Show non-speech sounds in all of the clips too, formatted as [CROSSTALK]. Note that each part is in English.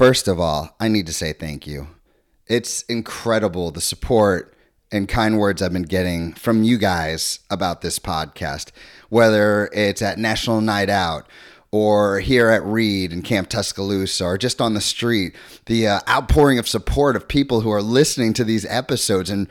First of all, I need to say thank you. It's incredible the support and kind words I've been getting from you guys about this podcast, whether it's at National Night Out or here at Reed and Camp Tuscaloosa or just on the street. The uh, outpouring of support of people who are listening to these episodes and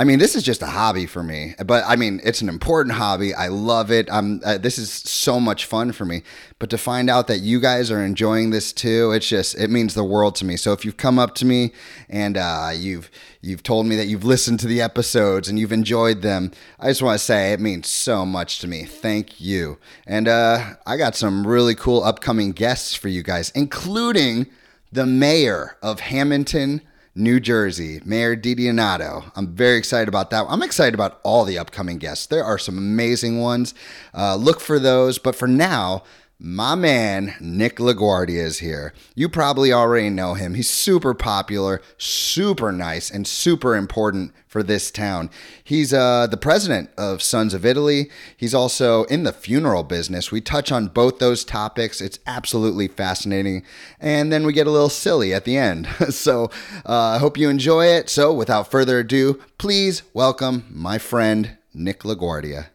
I mean, this is just a hobby for me, but I mean, it's an important hobby. I love it. I'm. Uh, this is so much fun for me. But to find out that you guys are enjoying this too, it's just it means the world to me. So if you've come up to me and uh, you've you've told me that you've listened to the episodes and you've enjoyed them, I just want to say it means so much to me. Thank you. And uh, I got some really cool upcoming guests for you guys, including the mayor of Hammonton. New Jersey, Mayor DiDonato. I'm very excited about that. I'm excited about all the upcoming guests. There are some amazing ones. Uh, look for those. But for now, my man Nick LaGuardia is here. You probably already know him. He's super popular, super nice, and super important for this town. He's uh, the president of Sons of Italy. He's also in the funeral business. We touch on both those topics. It's absolutely fascinating. And then we get a little silly at the end. [LAUGHS] so uh, I hope you enjoy it. So without further ado, please welcome my friend Nick LaGuardia.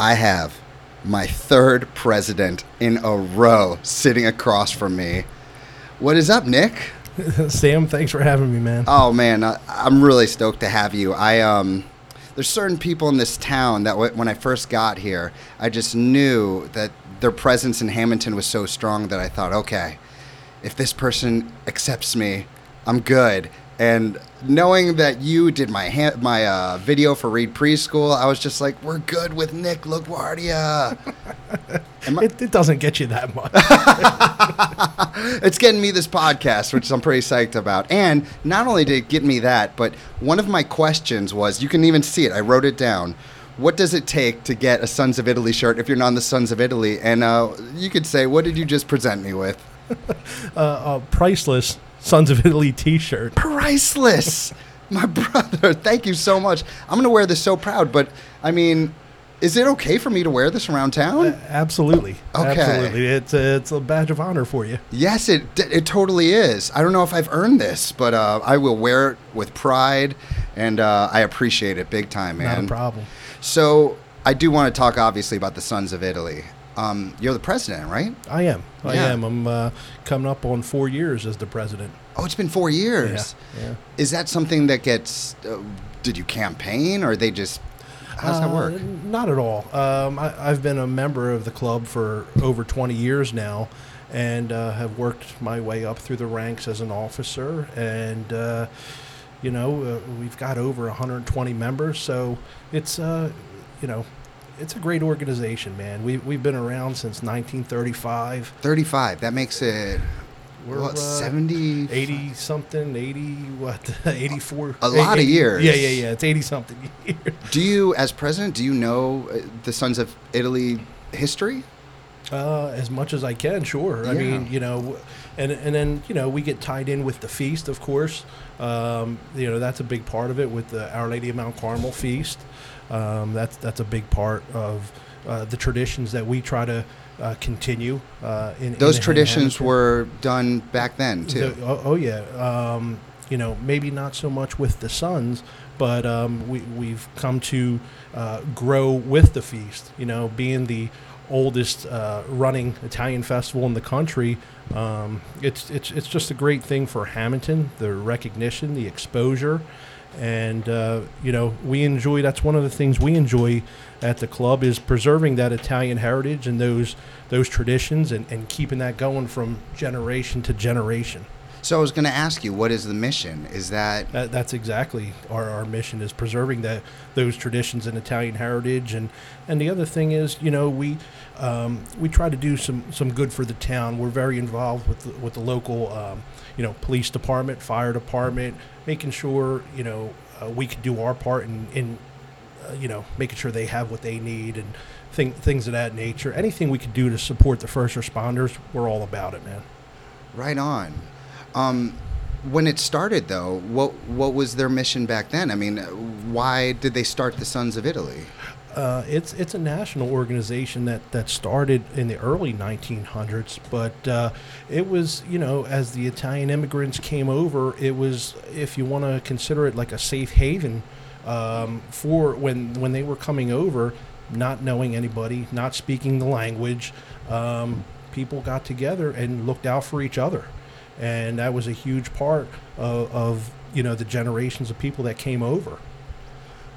I have my third president in a row sitting across from me. What is up, Nick? [LAUGHS] Sam, thanks for having me, man. Oh man, I, I'm really stoked to have you. I um, there's certain people in this town that w- when I first got here, I just knew that their presence in Hammonton was so strong that I thought, okay, if this person accepts me, I'm good. And knowing that you did my ha- my uh, video for Reed Preschool, I was just like, we're good with Nick LaGuardia. [LAUGHS] I- It, it doesn't get you that much. [LAUGHS] it's getting me this podcast, which I'm pretty psyched about. And not only did it get me that, but one of my questions was you can even see it. I wrote it down. What does it take to get a Sons of Italy shirt if you're not on the Sons of Italy? And uh, you could say, what did you just present me with? [LAUGHS] uh, a priceless Sons of Italy T-shirt. Priceless. [LAUGHS] My brother, thank you so much. I'm going to wear this so proud, but I mean, is it okay for me to wear this around town? Uh, absolutely. Okay. Absolutely. It's a, it's a badge of honor for you. Yes, it it totally is. I don't know if I've earned this, but uh, I will wear it with pride, and uh, I appreciate it big time, man. Not a problem. So I do want to talk, obviously, about the Sons of Italy. Um, you're the president, right? I am. I Yeah. am. I'm uh, coming up on four years as the president. Oh, it's been four years. Yeah. yeah. Is that something that gets? Uh, did you campaign, or they just? How does that Uh, work? Not at all. Um, I, I've been a member of the club for over 20 years now and uh, have worked my way up through the ranks as an officer. And, uh, you know, uh, we've got over 120 members. So it's, uh, you know, it's a great organization, man. We, we've been around since 1935. Thirty-five. That makes it We're what uh, seventy? 80 something, 80, what, [LAUGHS] 84. A lot of years. Yeah, yeah, yeah. It's 80 something [LAUGHS] years. Do you, as president, do you know uh, the Sons of Italy history? Uh, as much as I can, sure. I mean, you know, and and then you know we get tied in with the feast, of course. Um, you know that's a big part of it with the Our Lady of Mount Carmel feast. Um, that's that's a big part of uh, the traditions that we try to uh, continue. Uh, in Those in traditions were done back then too. The- oh, oh yeah. Um, you know, maybe not so much with the sons, but um, we we've come to uh, grow with the feast. You know, being the oldest uh, running Italian festival in the country, um, it's it's it's just a great thing for Hammonton. The recognition, the exposure, and uh, you know we enjoy. That's one of the things we enjoy at the club is preserving that Italian heritage and those those traditions and, and keeping that going from generation to generation. So I was going to ask you, what is the mission? Is that That, that's exactly our, our mission is preserving that those traditions and Italian heritage and and the other thing is you know we um, we try to do some some good for the town. We're very involved with the, with the local um, you know police department, fire department, making sure you know uh, we can do our part in in uh, you know making sure they have what they need and thing, things of that nature. Anything we can do to support the first responders, we're all about it, man. right on? Um, when it started, though, what what was their mission back then? I mean, why did they start the Sons of Italy? Uh, it's it's a national organization that, that started in the early 1900s, but uh, it was you know as the Italian immigrants came over, it was if you want to consider it like a safe haven um, for when when they were coming over, not knowing anybody, not speaking the language, um, people got together and looked out for each other, and that was a huge part of, of you know the generations of people that came over.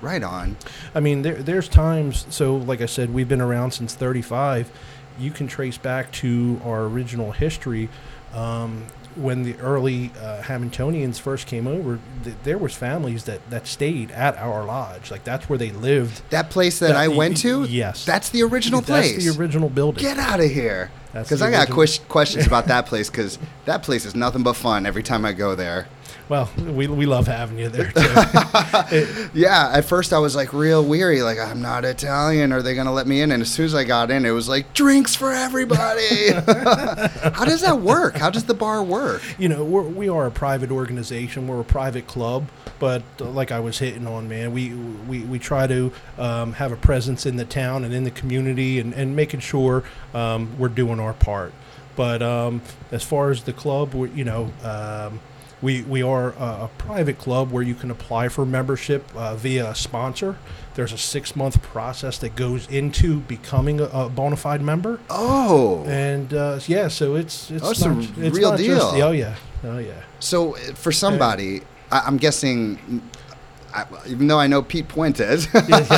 Right on. I mean, there, there's times. So, like I said, we've been around since '35. You can trace back to our original history. Um, when the early uh, Hammontonians first came over, th- there was families that, that stayed at our lodge. Like that's where they lived. That place that That- I y- went to. yes. That's the original place. That's the original building. Get out of here. Because I got questions about that place. Because that place is nothing but fun every time I go there. Well, we, we love having you there too. [LAUGHS] Yeah, at first I was like real weary, like I'm not Italian. Are they gonna let me in? And as soon as I got in, it was like drinks for everybody. [LAUGHS] How does that work? How does the bar work? you know, we're, we are a private organization. We're a private club, but like I was hitting on, man, we we, we try to um, have a presence in the town and in the community, and, and making sure um, we're doing our part. But um, as far as the club, we, you know. We, we are a, a private club where you can apply for membership uh, via a sponsor. There's a six month process that goes into becoming a, a bona fide member. Oh, And uh, yeah, so it's it's, Oh, it's a not, it's real deal. Just, oh yeah, oh yeah. so uh, for somebody, I, I'm guessing. I, even though I know Pete Puentes,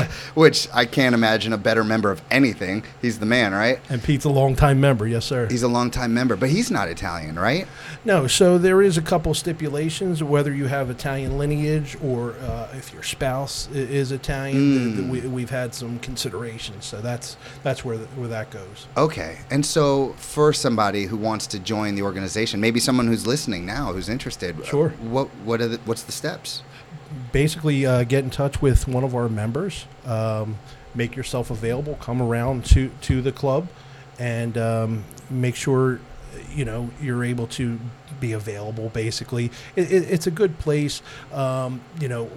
[LAUGHS] [LAUGHS] which I can't imagine a better member of anything. He's the man, right? And Pete's a longtime member, yes sir. He's a longtime member, but he's not Italian, right? no, so there is a couple stipulations whether you have Italian lineage or uh, if your spouse is Italian. th- we, we've had some considerations, so that's that's where where that goes. Okay. And so for somebody who wants to join the organization, maybe someone who's listening now who's interested, Sure. What what are the, what's the steps? Basically uh, get in touch with one of our members um, make yourself available come around to, to the club and um, make sure you know you're able to be available basically it, it, it's a good place um, you know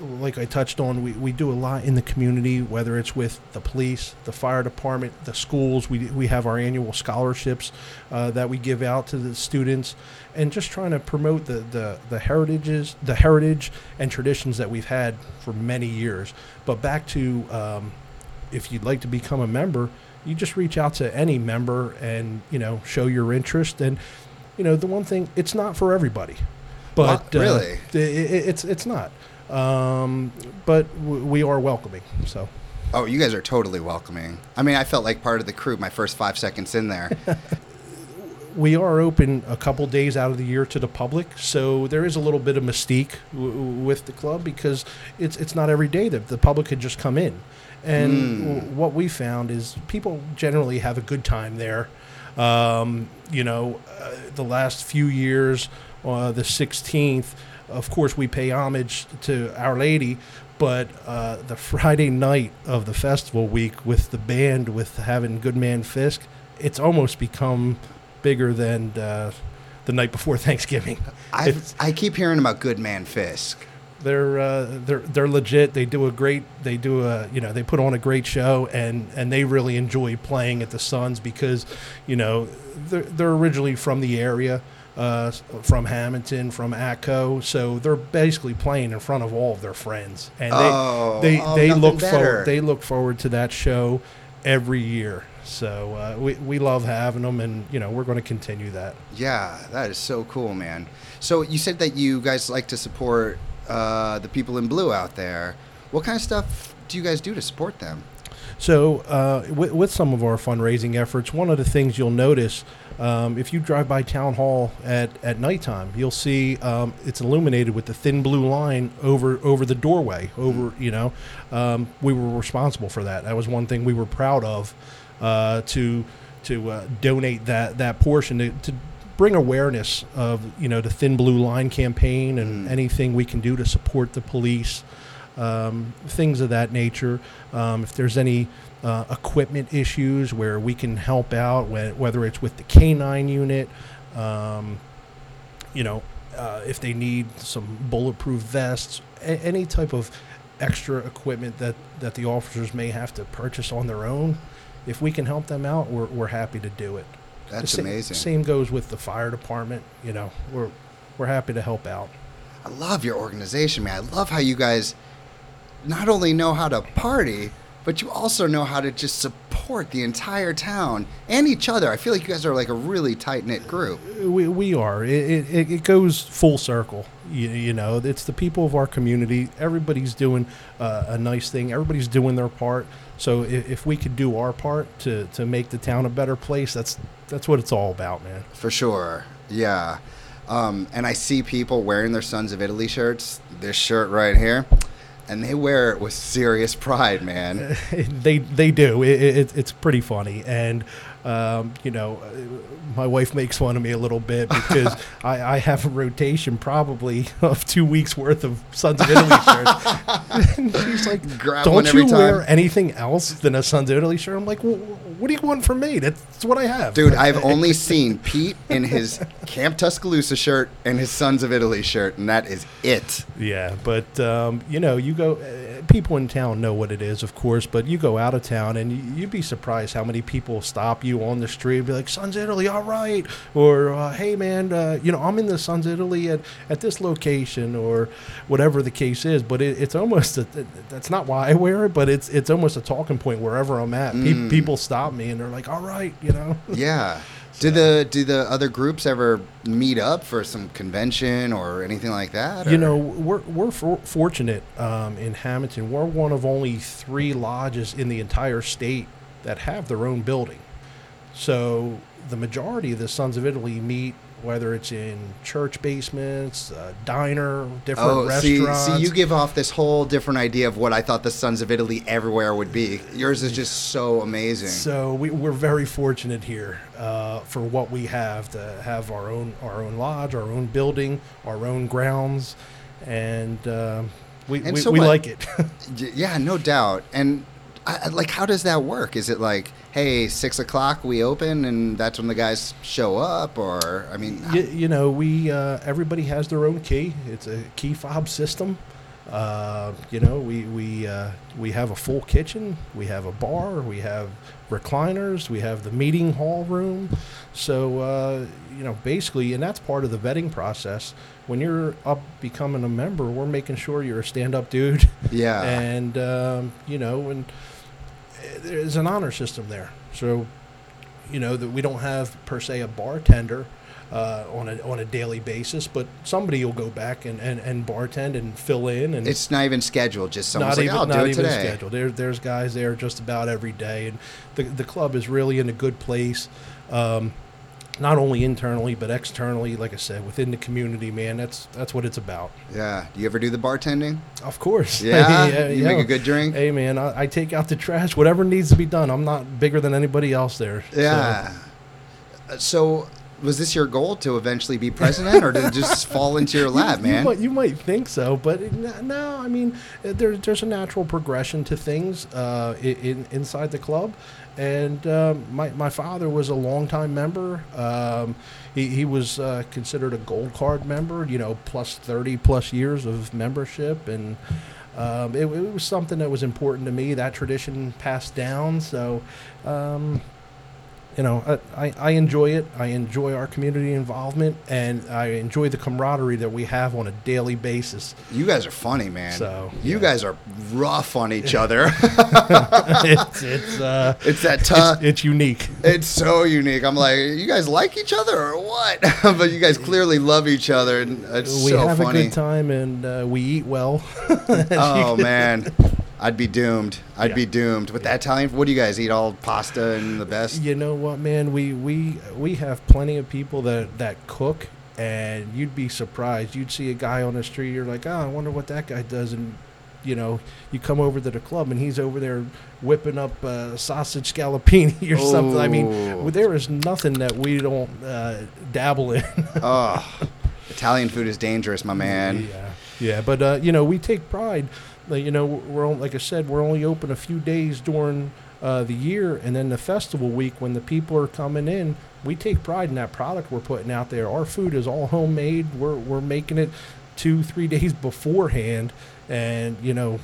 like I touched on, we, we do a lot in the community, whether it's with the police, the fire department, the schools. We, we have our annual scholarships uh, that we give out to the students, and just trying to promote the, the, the heritages, the heritage and traditions that we've had for many years. But back to um, if you'd like to become a member, you just reach out to any member and you know show your interest. And you know the one thing, it's not for everybody, but Well, really? uh, i- i- it's it's not um, but w- we are welcoming. So Oh, you guys are totally welcoming. I mean, I felt like part of the crew my first five seconds in there. [LAUGHS] we are open a couple days out of the year to the public. So there is a little bit of mystique w- with the club because it's it's not every day that the public could just come in. And w- what we found is people generally have a good time there. Um, you know, uh, the last few years, uh, the 16th, of course, we pay homage to Our Lady, but uh, the [LAUGHS] Friday night of the festival week with the band, with having Goodman Fisk, it's almost become bigger than uh, the night before [LAUGHS] Thanksgiving. I I keep hearing about Goodman Fisk. they're uh, they're they're legit. They do a great. They do a you know they put on a great show and and they really enjoy playing at the Sons because you know they're they're originally from the area. Uh, from Hammonton, from Atco, so they're basically playing in front of all of their friends, and they Oh, they, oh, they look better. forward they look forward to that show every year. So uh, we we love having them, and you know we're going to continue that. Yeah, that is so cool, man. So you said that you guys like to support uh, the people in blue out there. What kind of stuff do you guys do to support them? So, uh, with, with some of our fundraising efforts, one of the things you'll notice um, if you drive by town hall at, at nighttime, you'll see um, it's illuminated with the thin blue line over over the doorway. Over, you know, um, we were responsible for that. That was one thing we were proud of uh, to to uh, donate that that portion to, to bring awareness of you know the thin blue line campaign and Mm. anything we can do to support the police um, things of that nature. Um, if there's any uh, equipment issues where we can help out, whe- whether it's with the K9 unit, um, you know, uh, if they need some bulletproof vests, a- any type of extra equipment that, that the officers may have to purchase on their own, if we can help them out, we're, we're happy to do it. That's sa- amazing. Same goes with the fire department. You know, we're we're happy to help out. I love your organization, man. I love how you guys not only know how to party, but you also know how to just support the entire town and each other. I feel like you guys are like a really tight knit group. We, we are. It, it, it goes full circle. You, you know, it's the people of our community. Everybody's doing uh, a nice thing. Everybody's doing their part. So if, if we could do our part to, to make the town a better place, that's that's what it's all about, man. For sure. Yeah. Um, and I see people wearing their Sons of Italy shirts, this shirt right here, and they wear it with serious pride, man. [LAUGHS] they they do. It, it, it's pretty funny, and um, you know, my wife makes fun of me a little bit because [LAUGHS] I, I have a rotation probably [LAUGHS] of two weeks worth of Sons of Italy shirts. [LAUGHS] and she's like, Grab "Don't you time." wear anything else than a Sons of Italy shirt?" I'm like, well, "What do you want from me? That's what I have." Dude, I've only seen Pete in his Camp Tuscaloosa shirt and his Sons of Italy shirt, and that is it. Yeah, but um, you know, you go. Uh, people in town know what it is, of course. But you go out of town, and you, you'd be surprised how many people stop you on the street and be like, "Sons Italy, all right," or uh, "Hey, man, uh, you know, I'm in the Sons Italy at, at this location," or whatever the case is. But it, it's almost a, that's not why I wear it, but it's it's almost a talking point wherever I'm at. Pe- people stop me and they're like, "All right," you know. [LAUGHS] Yeah. Do the do the other groups ever meet up for some convention or anything like that? You know, we're we're for, fortunate um, in Hammonton. We're one of only three lodges in the entire state that have their own building. So the majority of the Sons of Italy meet, whether it's in church basements, uh, diner, different Oh, see, restaurants. see, you give off this whole different idea of what I thought the Sons of Italy everywhere would be. Yours is just so amazing. So we, we're very fortunate here uh, for what we have to have our own our own lodge, our own building, our own grounds, and um we, And we, so we like it. [LAUGHS] Yeah, no doubt. And I, like, how does that work? Is it like, hey, six o'clock we open, and that's when the guys show up, or I mean, you, you know, we uh, everybody has their own key. It's a key fob system. Uh, you know, we we uh, we have a full kitchen. We have a bar. We have recliners. We have the meeting hall room. So uh, you know, basically, and that's part of the vetting process. When you're up becoming a member, we're making sure you're a stand-up dude, yeah, [LAUGHS] and um, you know, and there's an honor system there. So you know that we don't have per se a bartender uh, on a on a daily basis, but somebody will go back and, and, and bartend and fill in, and it's not even scheduled. Just someone's not like, even I'll not do it even today. scheduled. There, there's guys there just about every day, and the the club is really in a good place. Um, not only internally but externally, like I said, within the community, man. That's that's what it's about. Yeah. Do you ever do the bartending? Of course. Yeah. [LAUGHS] you make yeah. a good drink. Hey man, I, I take out the trash, whatever needs to be done. I'm not bigger than anybody else there. So- Yeah. Uh, So, was this your goal to eventually be president, or to just [LAUGHS] fall into your lap, you, man? You might, you might think so, but no. I mean, uh, there, there's a natural progression to things uh, in inside the club, and um, my my father was a longtime member. Um, he he was uh, considered a gold card member. You know, plus thirty plus years of membership, and um, it, it was something that was important to me. That tradition passed down, so. You know, I, I, enjoy it. I enjoy our community involvement, and I enjoy the camaraderie that we have on a daily basis. You guys are funny, man. So, you yeah. guys are rough on each [LAUGHS] other. [LAUGHS] it's it's uh, it's that tough. it's unique. It's so unique. I'm like, you guys like each other or what? [LAUGHS] but you guys clearly love each other, and it's we so have a good time, and uh, we eat well. Oh man, I'd be doomed. I'd Yeah. be doomed with that Italian. What do you guys eat? All pasta and the best. You know what, man? We we we have plenty of people that that cook, and you'd be surprised. You'd see a guy on the street. You're like, oh, I wonder what that guy does, and you know, you come over to the club, and he's over there whipping up uh, sausage scallopini [LAUGHS] or something. I mean, there is nothing that we don't uh, dabble in. [LAUGHS] Oh, Italian food is dangerous, my man. Yeah, yeah, but uh, you know, we take pride. You know, we're like I said, we're only open a few days during uh, the year, and then the festival week when the people are coming in, we take pride in that product we're putting out there. Our food is all homemade. We're we're making it two three days beforehand, and you know,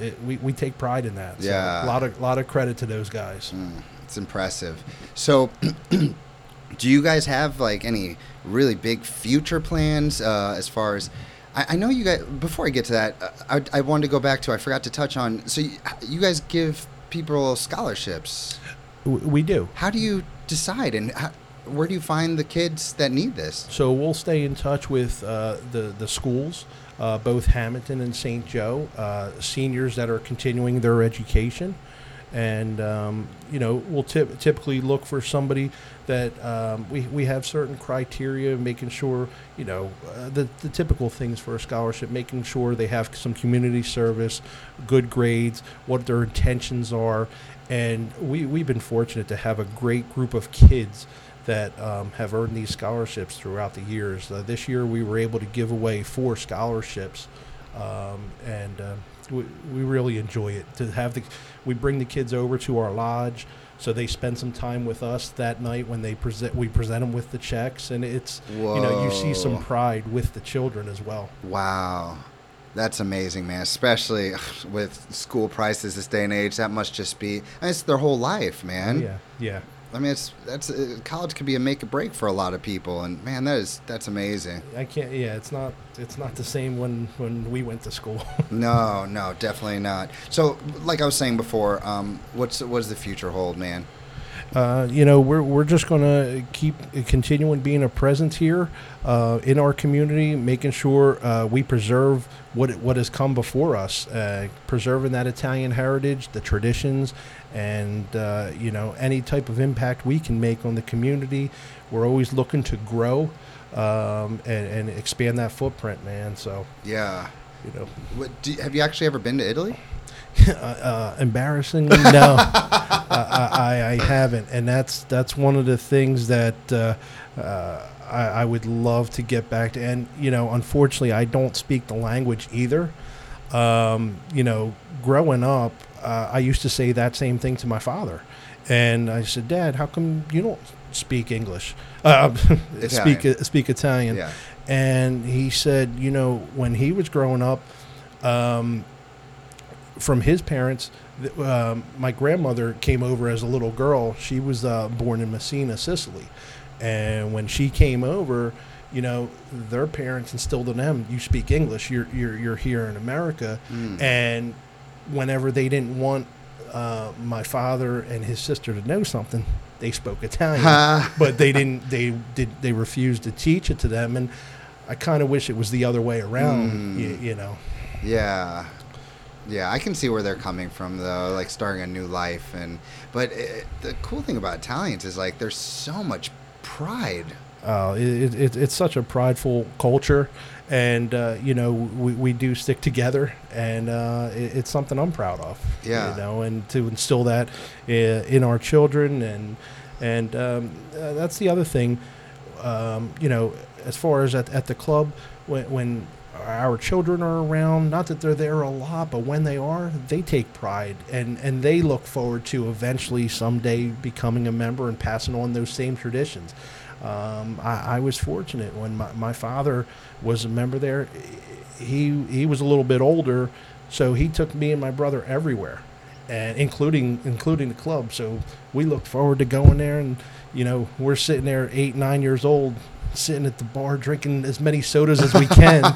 it, we we take pride in that. So Yeah. a lot of lot of credit to those guys. Mm, it's impressive. So, [CLEARS THROAT] do you guys have like any really big future plans uh, as far as? I, I know you guys. Before I get to that, uh, I, I wanted to go back to. I forgot to touch on. So, you, you guys give people scholarships. We do. How do you decide, and how, where do you find the kids that need this? So we'll stay in touch with uh, the the schools, uh, both Hammonton and St. Joe, uh, seniors that are continuing their education, and um, you know we'll typ- typically look for somebody that um, we we have certain criteria, making sure you know uh, the the typical things for a scholarship, making sure they have some community service, good grades, what their intentions are, and we we've been fortunate to have a great group of kids that um, have earned these scholarships throughout the years. Uh, this year, we were able to give away four scholarships, um, and uh, we, we really enjoy it. To have the, we bring the kids over to our lodge, so they spend some time with us that night when they present. We present them with the checks, and it's you know you see some pride with the children as well. Wow. That's amazing, man. Especially [SIGHS] with school prices this day and age, that must just be. It's their whole life, man. yeah, yeah. I mean, it's that's uh, college could be a make or break for a lot of people, and man, that is that's amazing. I can't. Yeah, it's not. It's not the same when when we went to school. [LAUGHS] No, no, definitely not. So, like I was saying before, um, what's what does the future hold, man? Uh, you know, we're, we're just going to keep continuing being a presence here uh, in our community, making sure uh, we preserve what what has come before us, uh, preserving that Italian heritage, the traditions, and uh, you know any type of impact we can make on the community. We're always looking to grow um, and, and expand that footprint, man. So Yeah. You know, What, do, have you actually ever been to Italy? [LAUGHS] uh, uh, embarrassingly, no, [LAUGHS] I, I, I haven't, and that's that's one of the things that uh, uh, I, I would love to get back to. And you know, unfortunately, I don't speak the language either. Um, you know, growing up, uh, I used to say that same thing to my father, and I said, "Dad, how come you don't speak English? Uh, [LAUGHS] speak speak Italian?" Yeah. And he said, you know, when he was growing up, um, from his parents, um, my grandmother came over as a little girl. She was uh, born in Messina, Sicily, and when she came over, you know, their parents instilled in them, you speak English. You're you're you're here in America, Mm. and whenever they didn't want uh, my father and his sister to know something, they spoke Italian but they didn't they did they refused to teach it to them and i kind of wish it was the other way around Mm. you, you know Yeah, yeah, I can see where they're coming from though, like starting a new life, and but it, the cool thing about Italians is like there's so much pride. uh, it, it, it's such a prideful culture and uh, you know we, we do stick together and uh, it, it's something i'm proud of Yeah. you know and to instill that i- in our children and and um, uh, that's the other thing um, you know as far as at, at the club when, when our children are around not that they're there a lot but when they are they take pride and and they look forward to eventually someday becoming a member and passing on those same traditions um, I, I was fortunate when my, my father was a member there. He he was a little bit older so he took me and my brother everywhere and including including the club. So we looked forward to going there and you know we're sitting there eight nine years old sitting at the bar drinking as many sodas as we can. [LAUGHS]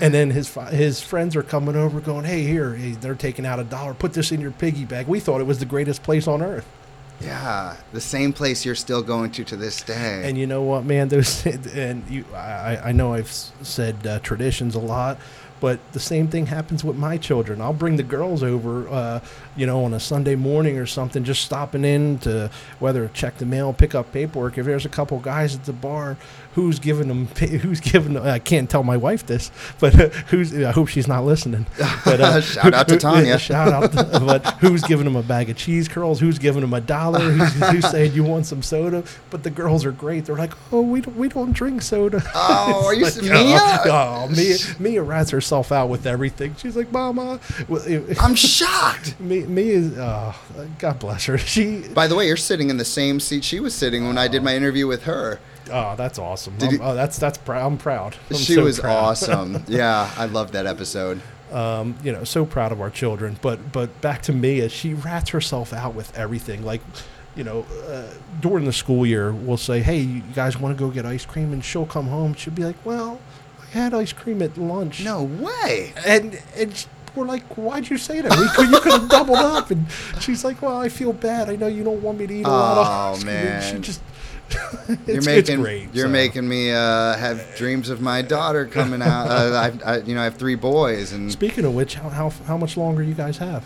And then his his friends are coming over going hey here hey, they're taking out a dollar. Put this in your piggy bank we thought it was the greatest place on earth Yeah, the same place you're still going to to this day. And you know what, man? Those and you, I, I know I've said uh, traditions a lot, but the same thing happens with my children. I'll bring the girls over, uh, you know, on a Sunday morning or something, just stopping in to whether check the mail, pick up paperwork. If there's a couple guys at the bar, who's giving them? [LAUGHS] Who's giving? Them, I can't tell my wife this, but uh, who's? I hope she's not listening. But uh, [LAUGHS] Shout out to Tanya. shout out. To, [LAUGHS] but who's giving them a bag of cheese curls? Who's giving them a dollar? Who's, who's saying you want some soda? But the girls are great. They're like, oh, we don't, we don't drink soda. oh, are you Like, Mia? Oh, oh, Mia, Mia rats herself out with everything. She's like, "Mama," I'm shocked. me, me is, uh, God bless her. She, By the way, you're sitting in the same seat she was sitting when I did my interview with her. Oh, that's awesome. You- oh, that's that's proud. I'm proud. I'm she so was proud. awesome. [LAUGHS] yeah, I loved that episode. um, you know, so proud of our children. But but back to Mia, she rats herself out with everything. Like, you know, uh, during the school year, we'll say, "Hey, you guys want to go get ice cream?" And she'll come home. She'll be like, "Well, I had ice cream at lunch." No way. and and sh- we're like, "Why'd you say that? We could, you could have [LAUGHS] doubled up." And she's like, "Well, I feel bad. I know you don't want me to eat a lot of Oh, ice cream." And She just. [LAUGHS] You're making great. you're so. making me uh, have dreams of my daughter coming out. Uh, [LAUGHS] I, I, you know, I have three boys, and Speaking of which, how, how how much longer you guys have?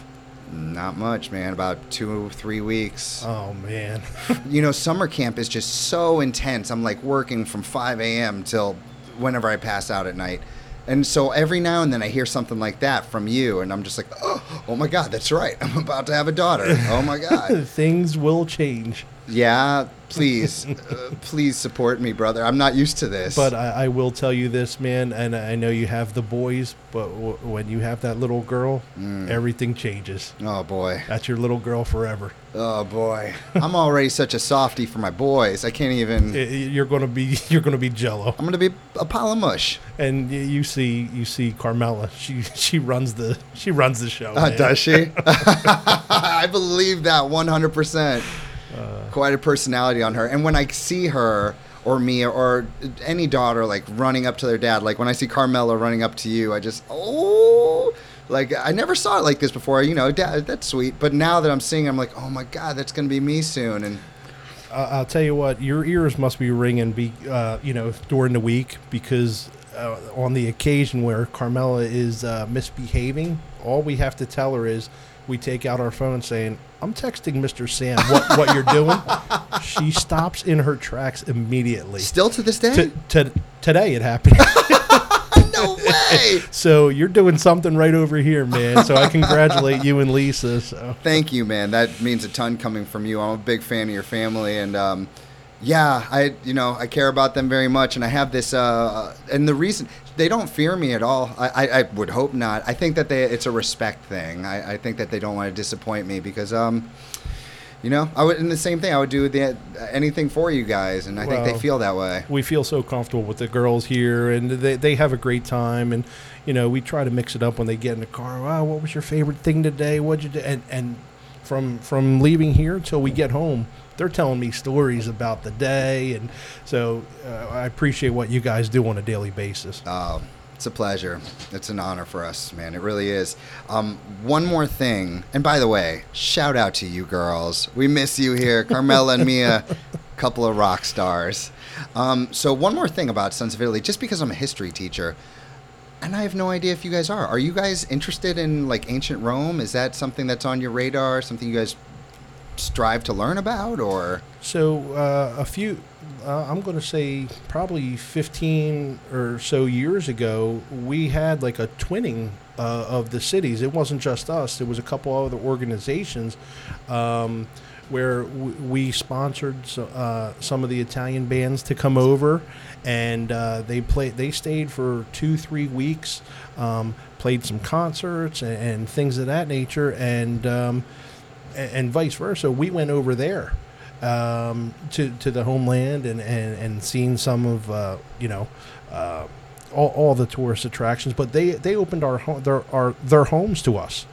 not much, man. About two, three weeks. Oh man. [LAUGHS] you know, summer camp is just so intense. I'm like working from 5 a.m. till whenever I pass out at night. And so every now and then I hear something like that from you, and I'm just like, oh, oh my God, that's right. I'm about to have a daughter. Oh my God. Things will change. Yeah, please, uh, please support me, brother. I'm not used to this. But I, I will tell you this, man, and I know you have the boys, but w- when you have that little girl, Mm. everything changes. oh boy. That's your little girl forever. Oh boy. I'm already such a softie for my boys. I can't even. You're gonna be [LAUGHS] you're gonna be jello, I'm gonna be a pile of mush. and y- you see you see Carmela. She [LAUGHS] she runs the she runs the show. Uh, does she? [LAUGHS] I believe that 100%. Quite a personality on her. And when I see her or me or any daughter like running up to their dad, like when I see Carmela running up to you, I just, oh, like I never saw it like this before. You know, dad, that's sweet. But now that I'm seeing it, I'm like, oh my God, that's to be me soon. And Uh, I'll tell you what, your ears must be ringing, be uh, you know, during the week because uh, on the occasion where Carmela is uh, misbehaving, all we have to tell her is we take out our phone saying, "I'm texting Mr. Sam what what you're doing." [LAUGHS] she stops in her tracks immediately. still to this day, T- t- today it happened. [LAUGHS] no way. [LAUGHS] so you're doing something right over here, man. So I congratulate you and Lisa. So. Thank you, man. That means a ton coming from you. I'm a big fan of your family, and um, yeah, I you know I care about them very much, and I have this. Uh, and the reason they don't fear me at all, I, I, I would hope not. I think that they it's a respect thing. I, I think that they don't want to disappoint me because um, you know, I would and the same thing. I would do the, anything for you guys, and I think they feel that way. we feel so comfortable with the girls here and they, they have a great time and you know we try to mix it up when they get in the car wow what was your favorite thing today what'd you do and, and from from leaving here till we get home they're telling me stories about the day and so uh, i appreciate what you guys do on a daily basis Oh, it's a pleasure. It's an honor for us, man. It really is. Um, one more thing, and by the way, shout out to you girls. We miss you here, [LAUGHS] Carmela and Mia, couple of rock stars. Um, so one more thing about Sons of Italy, just because I'm a history teacher, and I have no idea if you guys are. Are you guys interested in like ancient Rome? Is that something that's on your radar? Something you guys strive to learn about, or So uh, a few, uh, I'm going to say probably 15 or so years ago, we had like a twinning uh, of the cities. It wasn't just us; there was a couple other organizations um, where we sponsored so, uh, some of the Italian bands to come over, and uh, they played. They stayed for two, three weeks, um, played some concerts and, and things of that nature, and. Um, and vice versa. We went over there um, to to the homeland and and and seen some of uh, you know. Uh, all, all the tourist attractions, but they, they opened our, ho- their our their homes to us.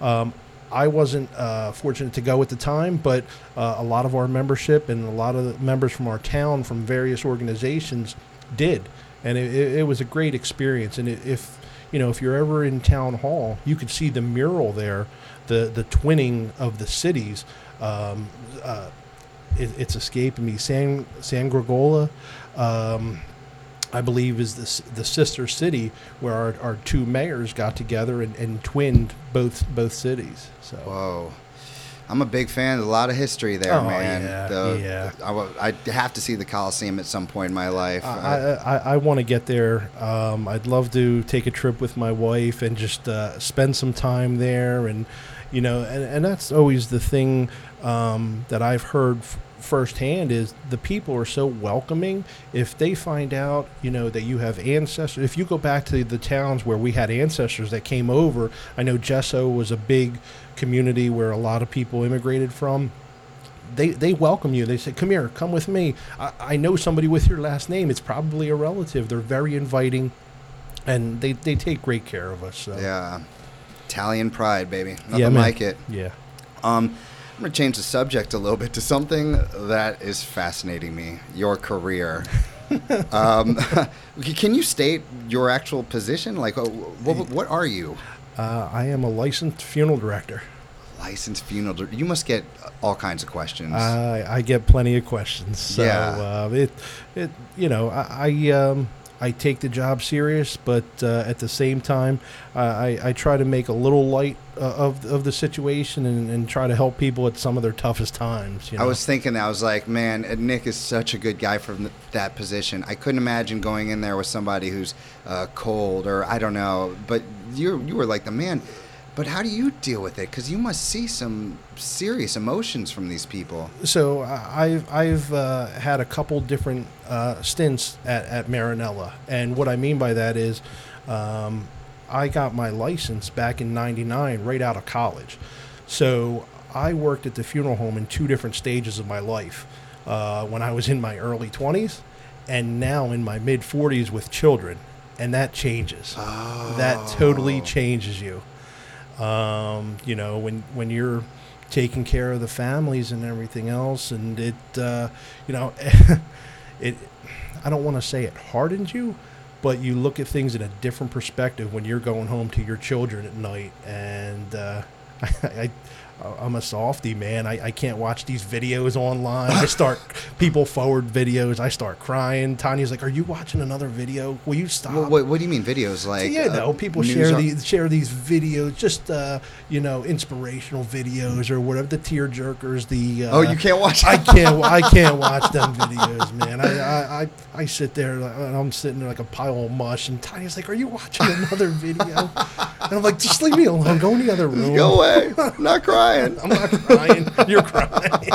Um, I wasn't uh, fortunate to go at the time, but uh, a lot of our membership and a lot of the members from our town from various organizations did, and it, it, it was a great experience. And i- if you know if you're ever in town hall, you could see the mural there, the the twinning of the cities. Um, uh, it, it's escaping me. San San Gregola. Um, I believe is the, the sister city where our, our two mayors got together and, and twinned both both cities. So Whoa. I'm a big fan of a lot of history there, Oh, man. yeah, The- yeah. I, wa- I have to see the Coliseum at some point in my life. I, I, I want to get there. Um, I'd love to take a trip with my wife and just uh, spend some time there. And, you know, and, and that's always the thing um, that I've heard f- firsthand is the people are so welcoming. If they find out, you know, that you have ancestors, if you go back to the towns where we had ancestors that came over, I know Gesso was a big community where a lot of people immigrated from. They, they welcome you. They say, "Come here, come with me." I, I know somebody with your last name. It's probably a relative. They're very inviting, and they, they take great care of us. So. Yeah. Italian pride, baby. Nothing Yeah, like it. Yeah. Um, I'm going to change the subject a little bit to something that is fascinating me your career. [LAUGHS] um, [LAUGHS] can you state your actual position? Like, uh, what, what are you? Uh, I am a licensed funeral director. Licensed funeral. director. You must get all kinds of questions. I, I get plenty of questions. So Yeah. uh, it, it, you know, I, I, um, I take the job serious, but uh, at the same time, I, I try to make a little light uh, of of the situation and, and try to help people at some of their toughest times. You know? I was thinking, that I was like, man, uh, Nick is such a good guy from that position. I couldn't imagine going in there with somebody who's uh, cold or I don't know. But you you were like the man. But how do you deal with it? Because you must see some serious emotions from these people. so I- I've I've uh, had a couple different uh, stints at, at Marinella, and what I mean by that is, um, I got my license back in '99, right out of college. So I worked at the funeral home in two different stages of my life. Uh, when I was in my early 20s, and now in my mid 40s with children, and that changes. That totally changes you um, you know when when you're taking care of the families and everything else and it uh, you know [LAUGHS] it i don't want to say it hardens you but you look at things in a different perspective when you're going home to your children at night and uh, [LAUGHS] I, I'm a softy, man. I, I can't watch these videos online. I start [LAUGHS] people forward videos. I start crying. Tanya's like, "Are you watching another video? Will you stop?" What, what, what do you mean videos? Like yeah, uh, no, people share ar- these share these videos, just uh, you know, inspirational videos or whatever. The tear jerkers, the uh, Oh, you can't watch. I can't. I can't [LAUGHS] watch them videos, man. I, I, I, I sit there and I'm sitting there like a pile of mush, and Tanya's like, "Are you watching another video?" And I'm like, "Just leave me alone. Go in the other room." Go away. [LAUGHS] Not crying. I'm not crying. You're crying.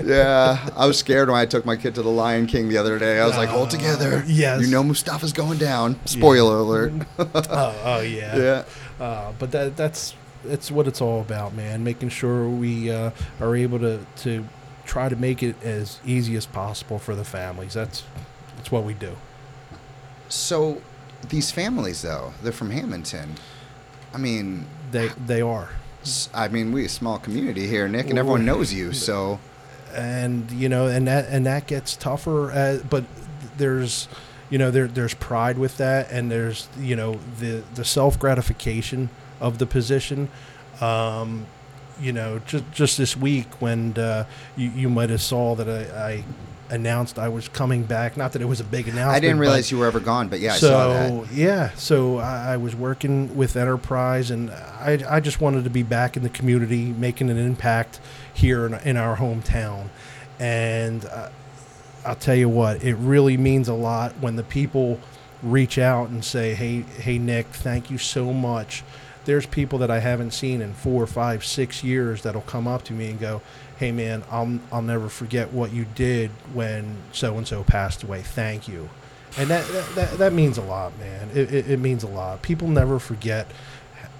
[LAUGHS] yeah, I was scared when I took my kid to the Lion King the other day. I was like, hold Uh, together. yes. You know Mustafa's going down. Spoiler alert. [LAUGHS] [LAUGHS] oh, oh yeah. yeah. Uh, but that that's that's what it's all about, man. Making sure we uh, are able to to try to make it as easy as possible for the families. That's that's what we do. So these families, though, they're from Hamilton. I mean, They they are, I mean, we a small community here, Nick, and everyone knows you. So and you know, and that and that gets tougher. Uh, but there's you know there there's pride with that, and there's you know the the self gratification of the position. Um, you know, just just this week when uh, you you might have saw that I, I announced I was coming back. Not that it was a big announcement. I didn't realize you were ever gone, but yeah, I so saw that. yeah, so I, I was working with Enterprise, and I, I just wanted to be back in the community, making an impact here in, in our hometown. And uh, I'll tell you what, it really means a lot when the people reach out and say, "Hey, hey, Nick, thank you so much." There's people that I haven't seen in four, five, six years that'll come up to me and go, "Hey, man, I'll I'll never forget what you did when so and so passed away. Thank you." and that that, that, means a lot, man. It, it, it means a lot. People never forget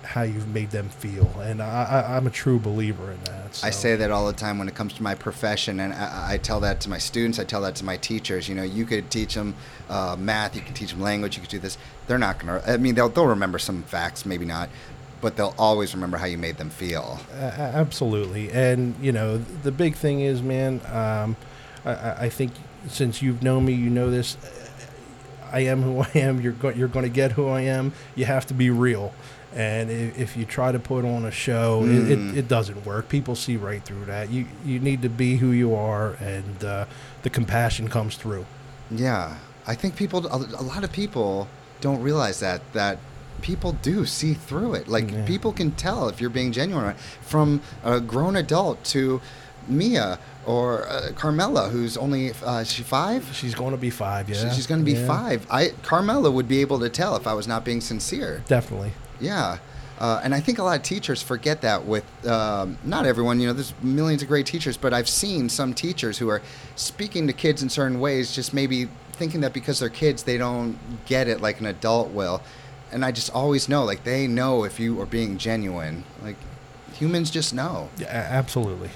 how you've made them feel, and I, I, I'm a true believer in that. I say that all the time when it comes to my profession, and I, I tell that to my students. I tell that to my teachers. You know, you could teach them uh, math, you could teach them language, you could do this. They're not gonna. I mean, they'll they'll remember some facts, maybe not, but they'll always remember how you made them feel. A- absolutely, and you know the big thing is, man. Um, I- I, think since you've known me, you know this. I am who [LAUGHS] I am. You're go- you're going to get who I am. You have to be real, and if, if you try to put on a show, it, Mm. it, it doesn't work. People see right through that. You you need to be who you are, and uh, the compassion comes through. Yeah, I think people, a, a lot of people don't realize that that people do see through it. Like Yeah. people can tell if you're being genuine, or not. from a grown adult to Mia or uh, Carmela, who's only uh, she five. She's going to be five. Yeah, She's going to be Yeah. five. I Carmela would be able to tell if I was not being sincere. Definitely. Yeah. Uh, and I think a lot of teachers forget that with um, not everyone, you know, there's millions of great teachers, but I've seen some teachers who are speaking to kids in certain ways, just maybe thinking that because they're kids, they don't get it like an adult will. And I just always know, like, they know if you are being genuine. Like, humans just know. Yeah, absolutely.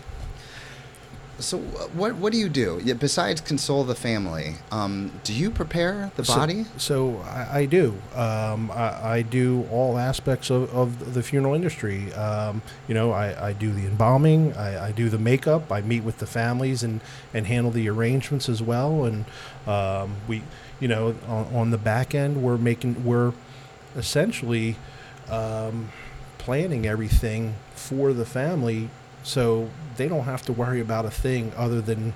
So, what what do you do yeah, besides console the family? Um, do you prepare the So- body? So, I, I do. Um, I, I do all aspects of, of the funeral industry. Um, you know, I, I do the embalming. I, I do the makeup. I meet with the families and, and handle the arrangements as well. And um, we, you know, on, on the back end, we're making we're essentially um, planning everything for the family, so they don't have to worry about a thing other than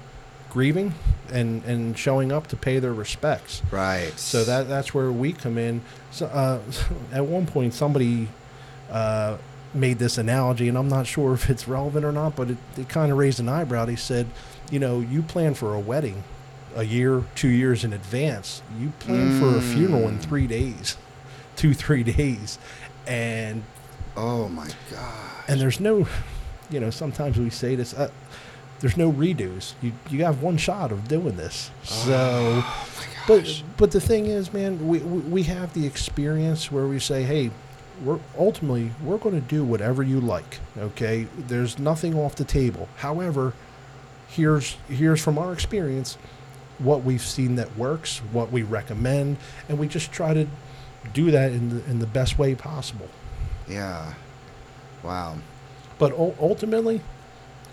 grieving and, and showing up to pay their respects. Right. So that that's where we come in. So, uh, [LAUGHS] at one point, somebody uh, made this analogy, and I'm not sure if it's relevant or not, but it, it kind of raised an eyebrow. He said, "You know, you plan for a wedding a year, two years in advance. You plan for a funeral in Mm. three days, two, three days, and Oh my god. and there's no, you know, sometimes we say this." Uh, there's no redos. You you have one shot of doing this. So Oh but but the thing is, man, we we we have the experience where we say, hey, we're ultimately we're going to do whatever you like. Okay, there's nothing off the table. However, here's here's from our experience what we've seen that works, what we recommend, and we just try to do that in the in the best way possible. Yeah. Wow. But ul- ultimately,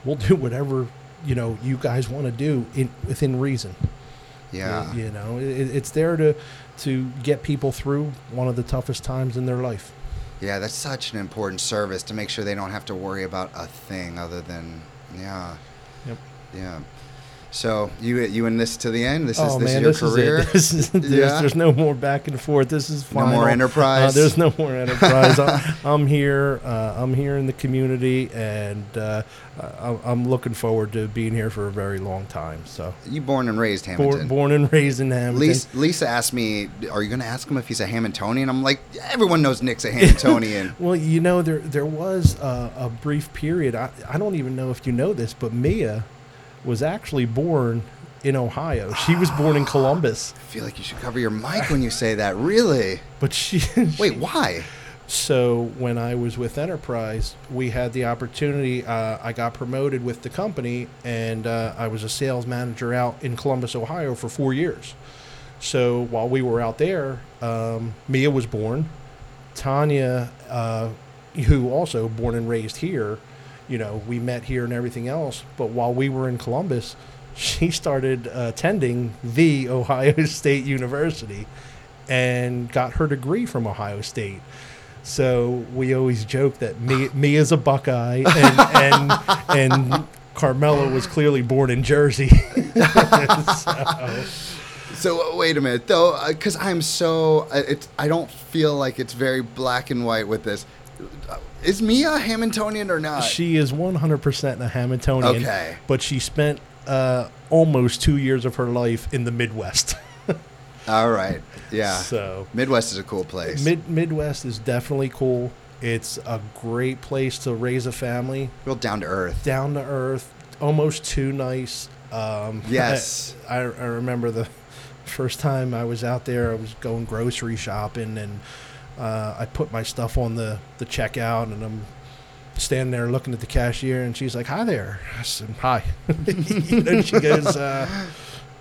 we'll do whatever you know you guys want to do in within reason. Yeah. You know, it, it's there to to get people through one of the toughest times in their life. Yeah, that's such an important service to make sure they don't have to worry about a thing other than yeah. Yep. Yeah. So you you in this to the end? This is oh this man, is your this career? is. [LAUGHS] This is, there's, Yeah. there's no more back and forth. This is final. No more Uh, enterprise. there's no more enterprise. [LAUGHS] I'm, I'm here. Uh, I'm here in the community, and uh, I, I'm looking forward to being here for a very long time. So, you born and raised Hammonton. born, born and raised in Hammonton. Lisa, Lisa asked me, "Are you going to ask him if he's a Hammontonian?" I'm like, "Everyone knows Nick's a [LAUGHS] Hammontonian." Well, you know, there there was a, a brief period. I, I don't even know if you know this, but Mia was actually born in Ohio. She was born in Columbus, I feel like you should cover your mic when you say that. Really? but she [LAUGHS] Wait, why? So when I was with Enterprise, we had the opportunity. Uh, I got promoted with the company, and uh, I was a sales manager out in Columbus, Ohio, for four years. So while we were out there, um, Mia was born. Tanya, uh, who also born and raised here, you know, we met here and everything else. But while we were in Columbus, [LAUGHS] she started uh, attending the Ohio [LAUGHS] State University and got her degree from Ohio State. So we always joke that me, [LAUGHS] me is a Buckeye, and and, and Carmela was clearly born in Jersey. so, So uh, wait a minute, though, because I'm so uh, it's I don't feel like it's very black and white with this. Is Mia a Hammontonian or not? she is 100% a Hammontonian, Okay. but she spent uh, almost two years of her life in the Midwest. [LAUGHS] All right, yeah. So Midwest is a cool place. Mid Midwest is definitely cool. It's a great place to raise a family. Real down to earth. down to earth, almost too nice. Um, [LAUGHS] Yes. I, I remember the [LAUGHS] first time I was out there. I was going grocery shopping, and uh, I put my stuff on the the checkout, and I'm standing there looking at the cashier, and she's like, "Hi there." I said, "Hi." [LAUGHS] and she goes, uh,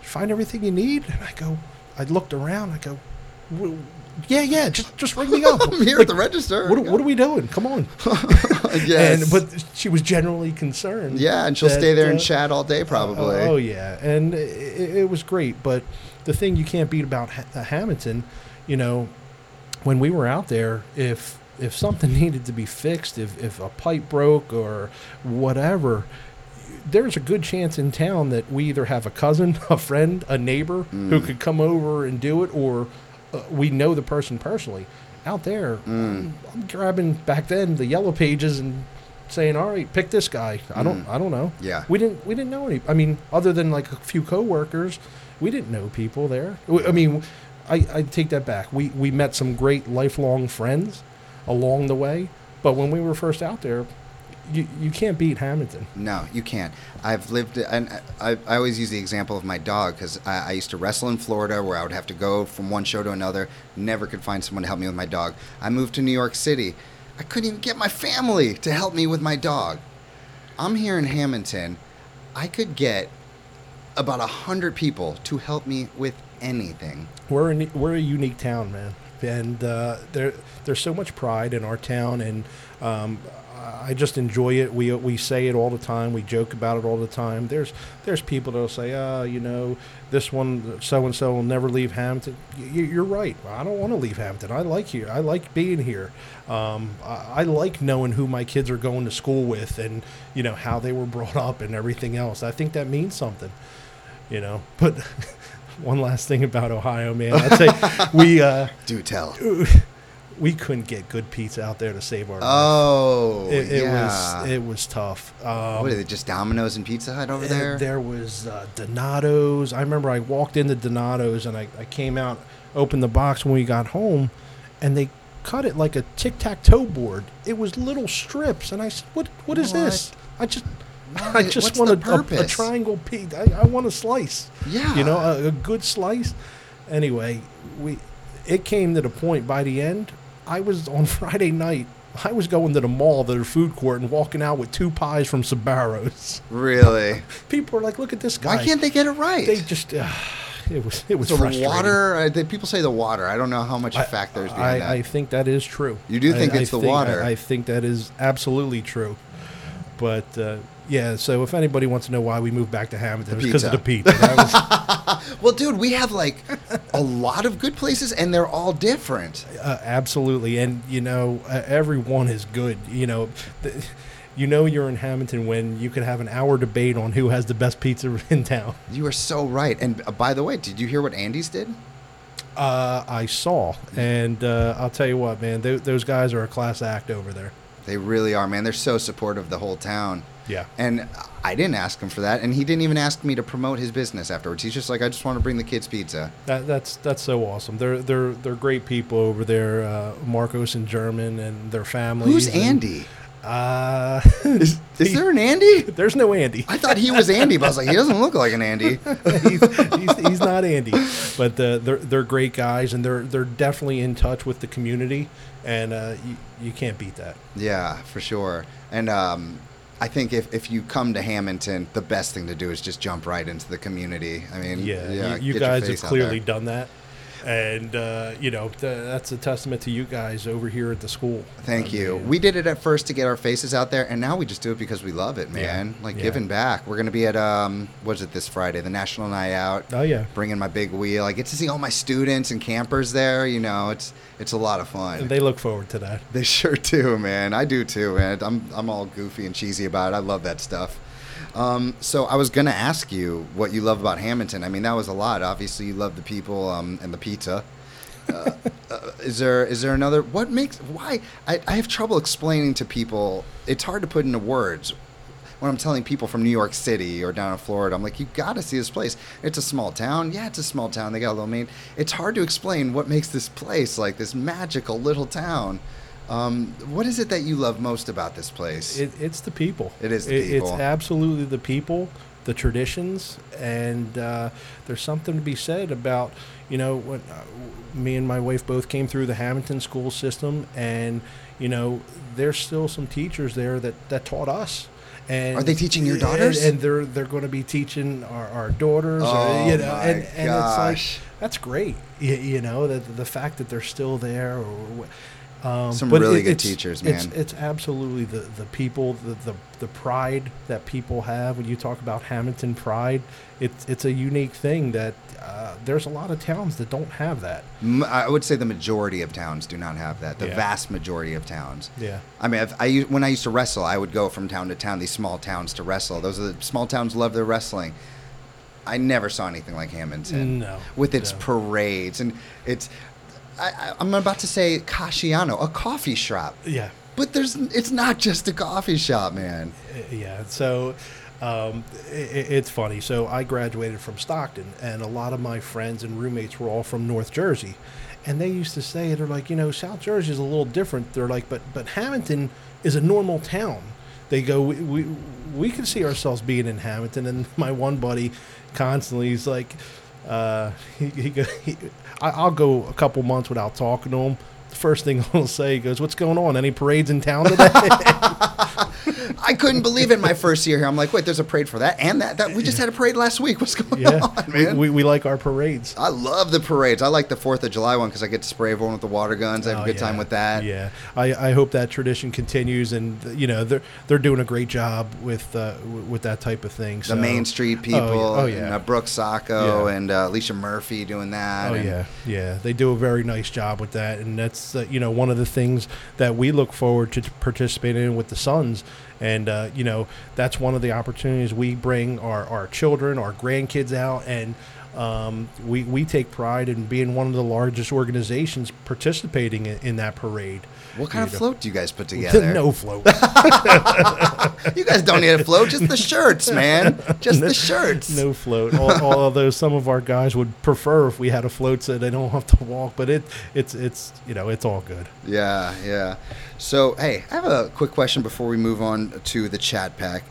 "Find everything you need." And I go, I looked around. I go, "W- "Yeah, yeah, just just ring me up." [LAUGHS] I'm here Like, at the register. what, what are we doing? Come on. [LAUGHS] yes. And but she was generally concerned. yeah, and she'll that, stay there and uh, chat all day probably. Oh, oh, yeah, and it, it was great. But the thing you can't beat about ha- uh, Hammonton, you know, when we were out there, if if something [LAUGHS] needed to be fixed, if if a pipe broke or whatever. There's a good chance in town that we either have a cousin, [LAUGHS] a friend, a neighbor who Mm. could come over and do it, or uh, we know the person personally. Out there, Mm. I'm, I'm grabbing back then the yellow pages and saying, "All right, pick this guy." I don't, I don't know. Yeah. We didn't we didn't know any. I mean, other than like a few coworkers, we didn't know people there. I mean, I, I take that back. We we met some great lifelong friends along the way, But when we were first out there, you, you can't beat Hammonton. No, you can't. I've lived, and I, I always use the example of my dog because I, I used to wrestle in Florida where I would have to go from one show to another. Never could find someone to help me with my dog. I moved to New York City. I couldn't even get my family to help me with my dog. I'm here in Hammonton. I could get about a hundred people to help me with anything. We're a, we're a unique town, man, and uh, there there's so much pride in our town, and um, I just enjoy it. We we say it all the time. We joke about it all the time. There's there's people that'll say, oh, you know, this one so and so will never leave Hammonton. You're right. I don't want to leave Hammonton. I like here. I like being here. Um, I, I like knowing who my kids are going to school with, and you know how they were brought up and everything else. I think that means something. You know, but. [LAUGHS] one last thing about Ohio, man. I'd say [LAUGHS] we uh, do tell. We couldn't get good pizza out there to save our. Oh, it, it yeah. was it was tough. Um, what is it? Just Domino's and Pizza Hut over there? There was uh, Donato's. I remember I walked into Donato's and I, I came out, opened the box when we got home, and they cut it like a tic tac toe board. It was little strips, and I said, "What? What is What? this?" I just. Why? I just want a, a, a triangle pizza. I, I want a slice. Yeah. You know, a, a good slice. Anyway, we it came to the point by the end. I was on [LAUGHS] Friday night. I was going to the mall, to the food court, and walking out with two pies from Sbarro's. Really? [LAUGHS] People are like, "Look at this guy." Why can't they get it right? they just? Uh, it was it was so the water, uh, the, people say the water. I don't know how much I- effect there's behind I, I think that is true. You do think I- it's the water? I, I think that is absolutely true. But uh, yeah, so if anybody wants to know why we moved back to Hammonton, it's because of the pizza. Was, [LAUGHS] well, dude, we have like a lot of good places, and they're all different. Uh, absolutely, and you know, uh, everyone is good. You know, the, you know, you're in Hammonton when you could have an hour debate on who has the best pizza [LAUGHS] in town. You are so right. And uh, by the way, did you hear what Andy's did? Uh, I saw, and uh, I'll tell you what, man, th- those guys are a class act over there. They really are, man. They're so supportive of the whole town. Yeah, And I didn't ask him for that, and he didn't even ask me to promote his business afterwards. He's just like, I just want to bring the kids pizza. that, that's that's so awesome. They're they're they're great people over there, uh, Marcos and German and their families. Who's and- Andy? Uh, Is, is there an Andy? [LAUGHS] there's no Andy. I thought he was Andy, but I was like, he doesn't look like an Andy. [LAUGHS] he's, he's, he's not Andy, but uh, they're they're great guys, and they're they're definitely in touch with the community, and uh, you, you can't beat that. Yeah, for sure. And um, I think if, if you come to Hammonton, the best thing to do is just jump right into the community. I mean, Yeah, yeah, you, you guys have clearly done that, and uh, you know th- that's a testament to you guys over here at the school. Thank I you. We did it at first to get our faces out there, and now we just do it because we love it, man. Like Yeah. giving back. We're gonna be at um, what is it this Friday? The National Night Out. oh yeah, Bringing my big wheel. I get to see all my students and campers there. You know, it's it's a lot of fun. and they look forward to that. They sure do, man. I do too, man. I'm I'm all goofy and cheesy about it. I love that stuff. Um, so I was gonna ask you what you love about Hammonton. I mean, that was a lot. Obviously, you love the people um, and the pizza. Uh, [LAUGHS] uh, is there is there another? What makes why? I, I have trouble explaining to people. It's hard to put into words. When I'm telling people from New York City or down in Florida, I'm like, you got to see this place. It's a small town. Yeah, it's a small town. They got a little main. It's hard to explain what makes this place like this magical little town. Um, what is it that you love most about this place? It, it's the people. It is the It- people. It's absolutely the people, the traditions, and uh, there's something to be said about you know when uh, me and my wife both came through the Hammonton school system, and you know there's still some teachers there that that taught us. And, Are they teaching your daughters? And, they're they're going to be teaching our, our daughters. Oh, uh, you know, my and, and it's like gosh. that's great. You, you know, the the fact that they're still there. Or, um, Some but really it- good it's- teachers, man. It's absolutely the, the people, the, the the pride that people have. When you talk about Hammonton pride, it's it's a unique thing that uh, there's a lot of towns that don't have that. I would say the majority of towns do not have that. The Yeah. vast majority of towns. Yeah. I mean, I've, I when I used to wrestle, I would go from town to town, these small towns to wrestle. Those are the small towns love their wrestling. I never saw anything like Hammonton. No, With its no. parades and it's, I, I'm about to say Casciano, a coffee shop. Yeah. But there's, it's not just a coffee shop, man. Uh, Yeah. So um, i it's funny. So I graduated from Stockton, and a lot of my friends and roommates were all from North Jersey. and they used to say they're like, you know, South Jersey is a little different. They're like, but but Hammonton is a normal town. They go, we we, we can see ourselves being in Hammonton. And [LAUGHS] my one buddy, constantly, he's like, uh, [LAUGHS] he, he, go, he I, I'll go a couple months without talking to him. The first thing [LAUGHS] he'll say, he goes, "What's going on? Any parades in town today?" [LAUGHS] [LAUGHS] I couldn't believe it my first year here. I'm like, wait, there's a parade for that and that. That we just had a parade last week. [LAUGHS] What's going yeah, on, man? we, we like our parades. I love the parades. I like the Fourth of July one because I get to spray everyone with the water guns. I have Oh, a good yeah. time with that. Yeah, I, I hope that tradition continues, and you know they're they're doing a great job with uh, with that type of thing. The Main Street people, Oh, yeah. and uh, Brooke Sacco Yeah. and uh, Alicia Murphy doing that. Oh yeah, yeah. They do a very nice job with that, and that's uh, you know one of the things that we look forward to participating in with the Sons. And uh, you know that's one of the opportunities we bring our, our children, our grandkids out, and um, we we take pride in being one of the largest organizations participating in, in that parade. What kind of know. float do you guys put [LAUGHS] together? no float. [LAUGHS] You guys don't need a float, just the shirts, man. Just the [LAUGHS] shirts. No float. Although some of our guys would prefer if we had a float so they don't have to walk, but it it's it's you know it's all good. Yeah, yeah. So, hey, I have a quick question before we move on to the chat pack.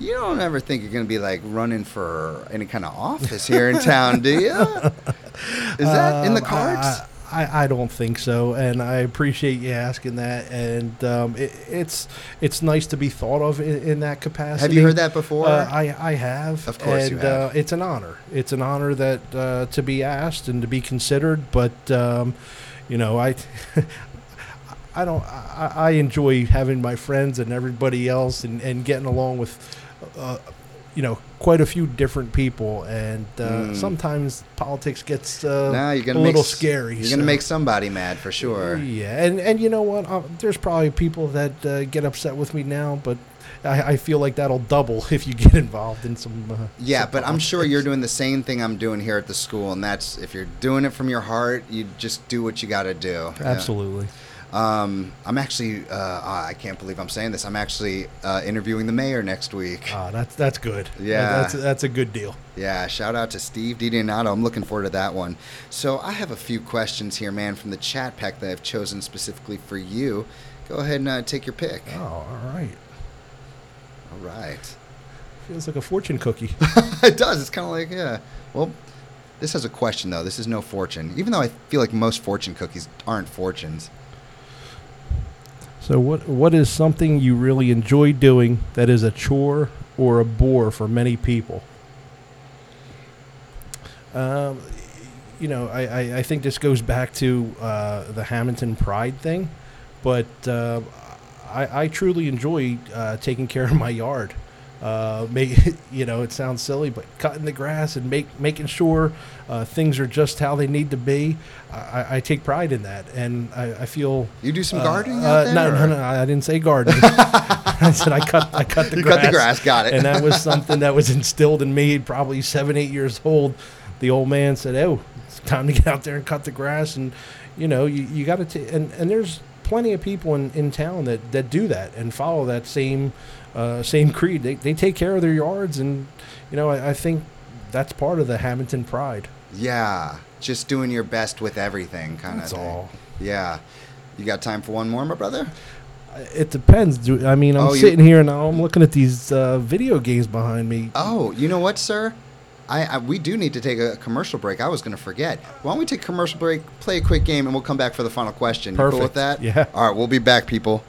You don't ever think you're going to be like running for any kind of office here in town, do you? [LAUGHS] Is that in the Um, cards? I, I, I don't think so, and I appreciate you asking that. And um, it, it's it's nice to be thought of in, in that capacity. have you heard that before? Uh, I I have. Of course and, you have. Uh, it's an honor. It's an honor that uh, to be asked and to be considered. But um, you know, I. [LAUGHS] I don't. I, I enjoy having my friends and everybody else, and, and getting along with, uh, you know, quite a few different people. And uh, Mm. sometimes politics gets uh, now you're a to make little s- scary. You're going to make somebody mad for sure. Yeah, and and you know what? Uh, there's probably people that uh, get upset with me now, but I, I feel like that'll double [LAUGHS] if you get involved in some. Uh, Yeah, some but I'm sure you're doing the same thing I'm doing here at the school, and that's if you're doing it from your heart, you just do what you got to do. Yeah. Um, I'm actually, uh, I can't believe I'm saying this. I'm actually uh, interviewing the mayor next week. Ah, that's that's good. Yeah. that's that's a good deal. Yeah, shout out to Steve DiDonato. I'm looking forward to that one. So I have a few questions here, man, from the chat pack that I've chosen specifically for you. Go ahead and uh, take your pick. Oh, all right. All right. Feels like a fortune cookie. [LAUGHS] it does. It's kind of like, yeah. Well, this has a question, though. This is no fortune. Even though I feel like most fortune cookies aren't fortunes. So, what what is something you really enjoy doing that is a chore or a bore for many people? Um, you know, I, I, I think this goes back to uh, the Hammonton Pride thing, but uh, I, I truly enjoy uh, taking care of my yard. Uh, make, [LAUGHS] you know, it sounds silly, but cutting the grass and make, making sure uh, things are just how they need to be. I, I take pride in that, and I, I feel You do some uh, gardening uh? No, no, no. I didn't say gardening. [LAUGHS] I said I cut. I cut the grass. [LAUGHS] You grass. cut the grass. Got it. and that was something that was instilled in me. Probably seven, eight years old. The old man said, "Oh, it's time to get out there and cut the grass." And you know, you, you got to. And and there's plenty of people in, in town that, that do that and follow that same uh, same creed. They they take care of their yards, and you know, I, I think that's part of the Hammonton pride. Yeah, just doing your best with everything, kind of. That's thing. all. Yeah. You got time for one more, my brother? It depends. Do, I mean, I'm Oh, sitting here now. I'm looking at these uh, video games behind me. Oh, you know what, sir? I, I we do need to take a commercial break. I was going to forget. Why don't we take a commercial break, play a quick game, and we'll come back for the final question. You cool with that? Yeah. All right, we'll be back, people.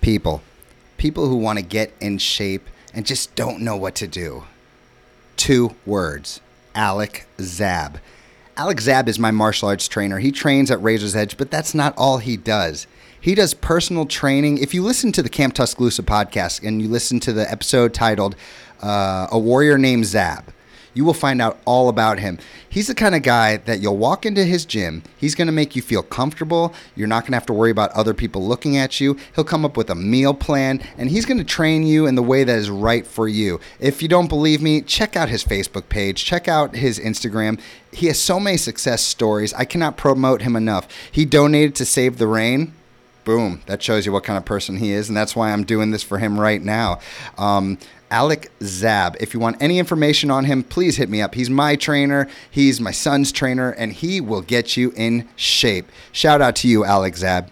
People, people who want to get in shape and just don't know what to do. Two words: Alec Zab. Alec Zab is my martial arts trainer. He trains at Razor's Edge, but that's not all he does. He does personal training. If you listen to the Camp Tuscaloosa podcast and you listen to the episode titled uh, A Warrior Named Zab, you will find out all about him. He's the kind of guy that you'll walk into his gym. He's going to make you feel comfortable. You're not going to have to worry about other people looking at you. He'll come up with a meal plan and he's going to train you in the way that is right for you. If you don't believe me, check out his Facebook page, check out his Instagram. He has so many success stories. I cannot promote him enough. He donated to Save the Rain boom, that shows you what kind of person he is, and that's why I'm doing this for him right now. Um, Alec Zab. If you want any information on him, please hit me up. He's my trainer, he's my son's trainer, and he will get you in shape. Shout out to you, Alec Zab.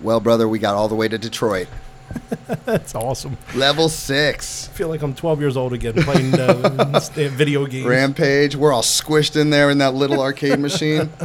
Well, brother, we got all the way to Detroit. [LAUGHS] That's awesome. Level six. I feel like I'm 12 years old again playing uh, [LAUGHS] video games. Rampage. We're all squished in there in that little arcade machine. [LAUGHS]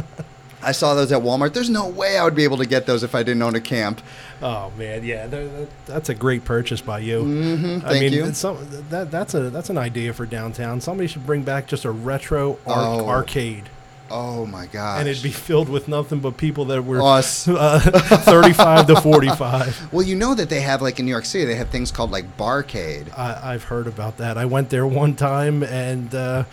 I saw those at Walmart. There's no way I would be able to get those if I didn't own a camp. Oh man, yeah, that, that's a great purchase by you. Mm-hmm, I thank mean, you. Some, that that's a that's an idea for downtown. Somebody should bring back just a retro arc, Oh. arcade, Oh my god! and it'd be filled with nothing but people that were Us. [LAUGHS] uh, 35 to 45. [LAUGHS] Well, you know that they have like in New York City, they have things called like barcade. I, I've heard about that. I went there one time and uh,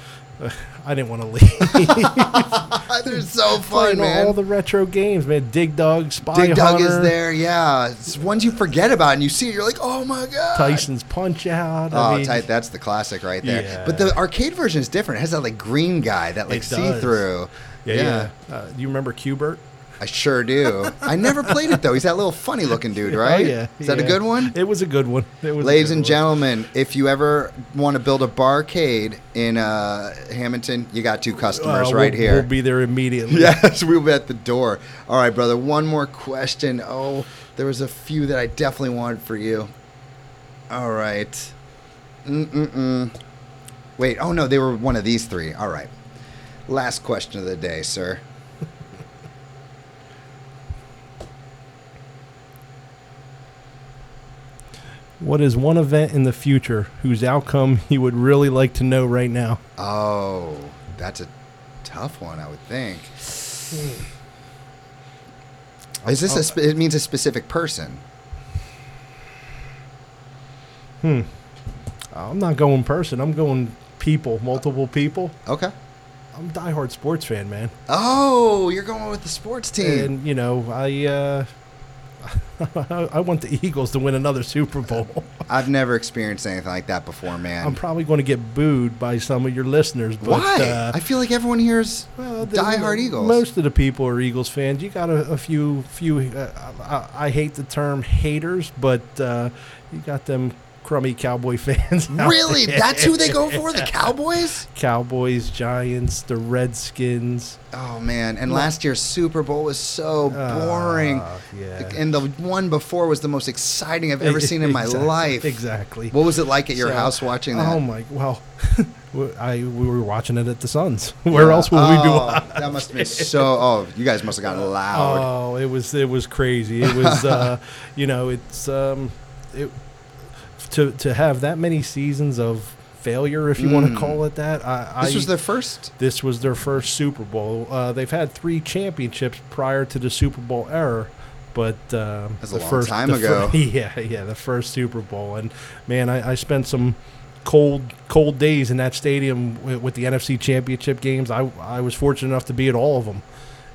I didn't want to leave. [LAUGHS] They're so fun, man. all the retro games, man. Dig Dug, Spy Dig Dug Hunter, is there, yeah. It's ones you forget about and you see it, you're like, oh my god. Tyson's Punch Out. Oh, I mean, tight. That's the classic right there. Yeah. But the arcade version is different. It has that like green guy, that like see through. Yeah, yeah. Uh, do you remember Qbert? I sure do. I never played it though. He's that little funny looking dude, right? Oh, yeah. Is that a good one? It was a good one. It was Ladies and one. gentlemen, if you ever want to build a barcade in uh, Hammonton, you got two customers Uh, right we'll, here. We'll be there immediately. [LAUGHS] Yes, we'll be at the door. All right, brother. One more question. Oh, there was a few that I definitely wanted for you. All right. Mm-mm-mm. Wait. Oh no, they were one of these three. All right. Last question of the day, sir. What is one event in the future whose outcome [LAUGHS] you would really like to know right now? Oh, that's a tough one. I would think. Is this a? Spe- it means a specific person. Hmm. I'm not going person. I'm going people, multiple people. Okay. I'm a diehard sports fan, man. Oh, you're going with the sports team. And you know, I uh, [LAUGHS] I want the Eagles to win another Super Bowl. [LAUGHS] I've never experienced anything like that before, man. I'm probably going to get booed by some of your listeners. But, Why? Uh, I feel like everyone here is well, the- diehard Eagles. Most of the people are Eagles fans. You got a, a few, few. Uh, I, I hate the term haters, but uh, you got them crummy Cowboy [LAUGHS] fans. really? there. That's who they go for? The [LAUGHS] Cowboys? Cowboys, Giants, the Redskins. Oh man! And last year's Super Bowl was so boring. Uh, yeah. And the one before was the most exciting I've ever seen in my [LAUGHS] Exactly, life. Exactly. What was it like at your So- house watching that? Oh my! Well, I we were watching it at the Sons. Where else would we be Oh, watching? That must have been so. Oh, you guys must have gotten loud. Oh, it was it was crazy. It was uh, you know it's um, it to to have that many seasons of failure, if you want Mm. to call it that. I, this I, was their first. this was their first Super Bowl. Uh, they've had three championships prior to the Super Bowl era, but That's a the long first time the ago. fir- [LAUGHS] yeah, yeah, the first Super Bowl, and man, I, I spent some cold cold days in that stadium with, with the NFC Championship games. I I was fortunate enough to be at all of them,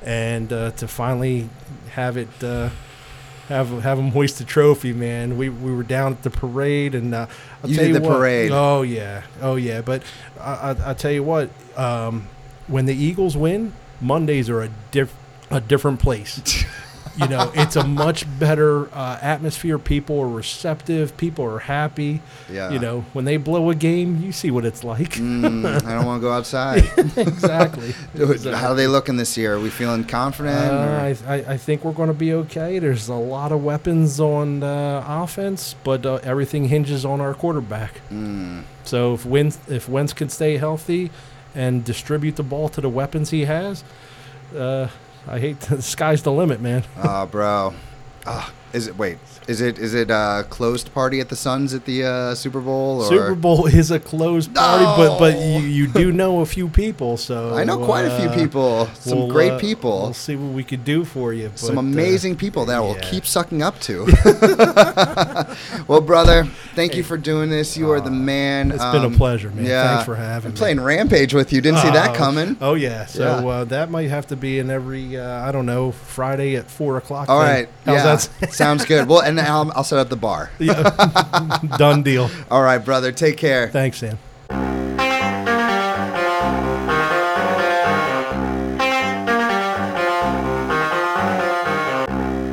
and uh, to finally have it. Have have them hoist the trophy, man. We we were down at the parade, and uh, I'll You tell did you the what, parade. Oh yeah, oh yeah. But I, I, I tell you what, um, when the Eagles win, Mondays are a diff, a different place. [LAUGHS] you know, it's a much better uh, atmosphere. People are receptive. People are happy. Yeah. You know, when they blow a game, you see what it's like. Mm, I don't want to go outside. [LAUGHS] exactly. [LAUGHS] How are they looking this year? Are we feeling confident? Uh, I, I, I think we're going to be okay. There's a lot of weapons on uh, offense, but uh, everything hinges on our quarterback. Mm. So if Wentz, if Wentz can stay healthy and distribute the ball to the weapons he has, uh, I hate [LAUGHS] the sky's the limit, man. Oh, bro. Ah, is it? Wait. Is it? Is it a closed party at the Sons at the uh, Super Bowl? Or? Super Bowl [LAUGHS] is a closed party, but but you, you do know a few people, so I know quite a few uh, people. Some we'll, great uh, people. We'll see what we could do for you. some but, uh, amazing people that will yeah. keep sucking up to. [LAUGHS] [LAUGHS] well, brother, thank you for doing this. You are the man. It's been a pleasure, man. Thanks for having I'm me. playing Rampage with you. Didn't see that Oh, coming. Oh yeah, so Yeah. Uh, that might have to be in every uh, I don't know Friday at four o'clock. All thing. right. How's yeah. that? Sounds good. Well, and I'll, I'll set up the bar. Yeah. [LAUGHS] Done deal. All right, brother. Take care. Thanks, Sam.